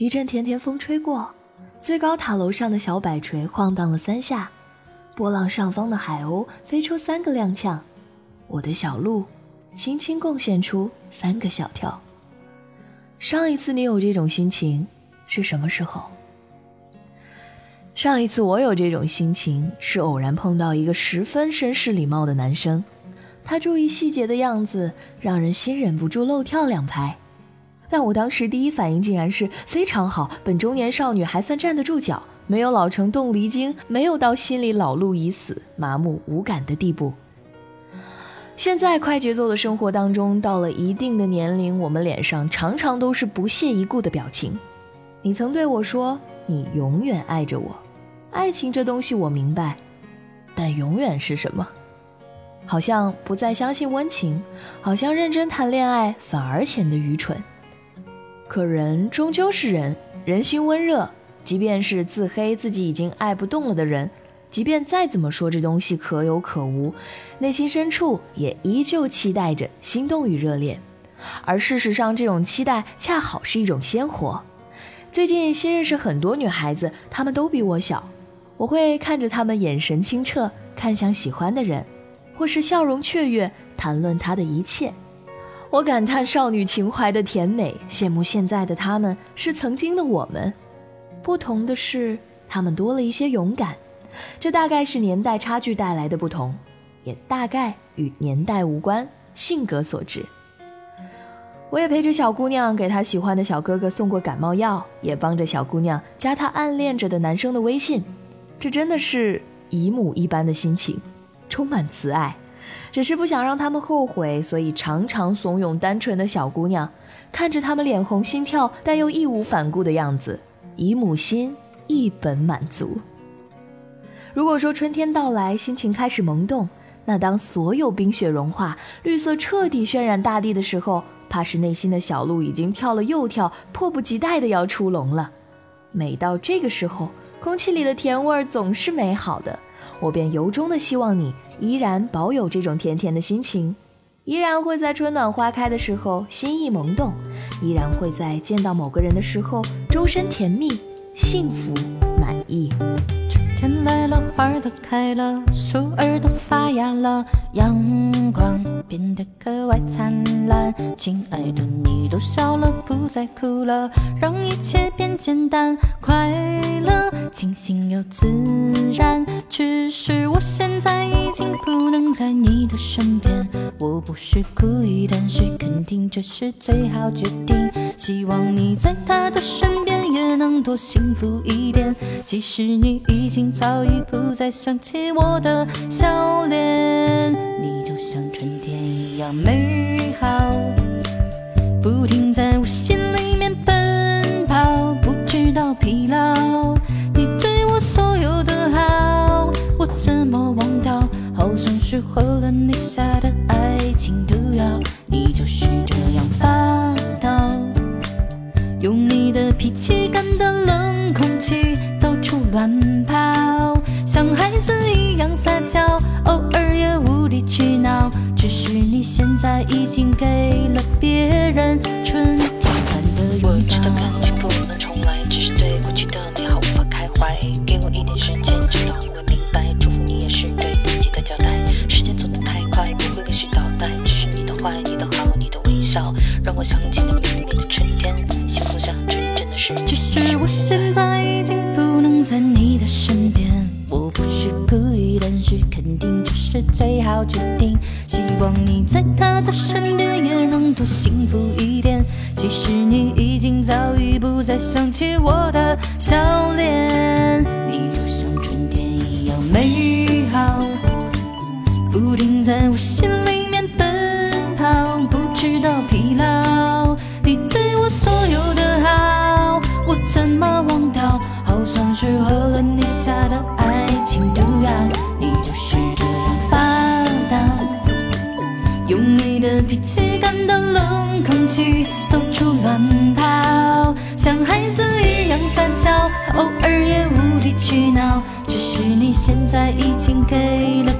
一阵甜甜风吹过，最高塔楼上的小摆锤晃荡了三下，波浪上方的海鸥飞出三个踉跄，我的小鹿轻轻贡献出三个小跳。上一次你有这种心情是什么时候？上一次我有这种心情是偶然碰到一个十分绅士礼貌的男生，他注意细节的样子让人心忍不住漏跳两拍。但我当时第一反应竟然是非常好，本中年少女还算站得住脚，没有老成冻梨精，没有到心里老路已死、麻木无感的地步。现在快节奏的生活当中，到了一定的年龄，我们脸上常常都是不屑一顾的表情。你曾对我说：“你永远爱着我。”爱情这东西我明白，但永远是什么？好像不再相信温情，好像认真谈恋爱反而显得愚蠢。可人终究是人，人心温热。即便是自黑自己已经爱不动了的人，即便再怎么说这东西可有可无，内心深处也依旧期待着心动与热恋。而事实上，这种期待恰好是一种鲜活。最近新认识很多女孩子，她们都比我小，我会看着她们眼神清澈，看向喜欢的人，或是笑容雀跃，谈论他的一切。我感叹少女情怀的甜美，羡慕现在的他们是曾经的我们。不同的是，他们多了一些勇敢，这大概是年代差距带来的不同，也大概与年代无关，性格所致。我也陪着小姑娘给她喜欢的小哥哥送过感冒药，也帮着小姑娘加她暗恋着的男生的微信，这真的是姨母一般的心情，充满慈爱。只是不想让他们后悔，所以常常怂恿单纯的小姑娘，看着他们脸红心跳，但又义无反顾的样子，姨母心一本满足。如果说春天到来，心情开始萌动，那当所有冰雪融化，绿色彻底渲染大地的时候，怕是内心的小鹿已经跳了又跳，迫不及待的要出笼了。每到这个时候，空气里的甜味儿总是美好的，我便由衷的希望你。依然保有这种甜甜的心情，依然会在春暖花开的时候心意萌动，依然会在见到某个人的时候周身甜蜜、幸福、满意。春天来了，花儿都开了，树儿都发芽了，阳光变得格外灿烂。亲爱的，你都笑了，不再哭了，让一切变简单，快乐、清新又自然。只是我现在已经不能在你的身边，我不是故意，但是肯定这是最好决定。希望你在他的身边也能多幸福一点，其实你已经早已不再想起我的笑脸，你就像春天一样美现在已经给了别人春天般的拥抱。我知道感情不能重来，只是对过去的美好无法开怀。给我一点时间，直到我明白，祝福你也是对自己的交代。时间走得太快，不会连续倒带，只是你的坏、你的好、你的微笑，让我想起了明媚的春天，幸福像纯真的诗。只是我现在已经不能在你的身边。望你在他的身边也能多幸福一点，其实你已经早已不再想起我的笑脸。你就像春天一样美好，不停在我心到处乱跑，像孩子一样撒娇，偶尔也无理取闹。只是你现在已经给了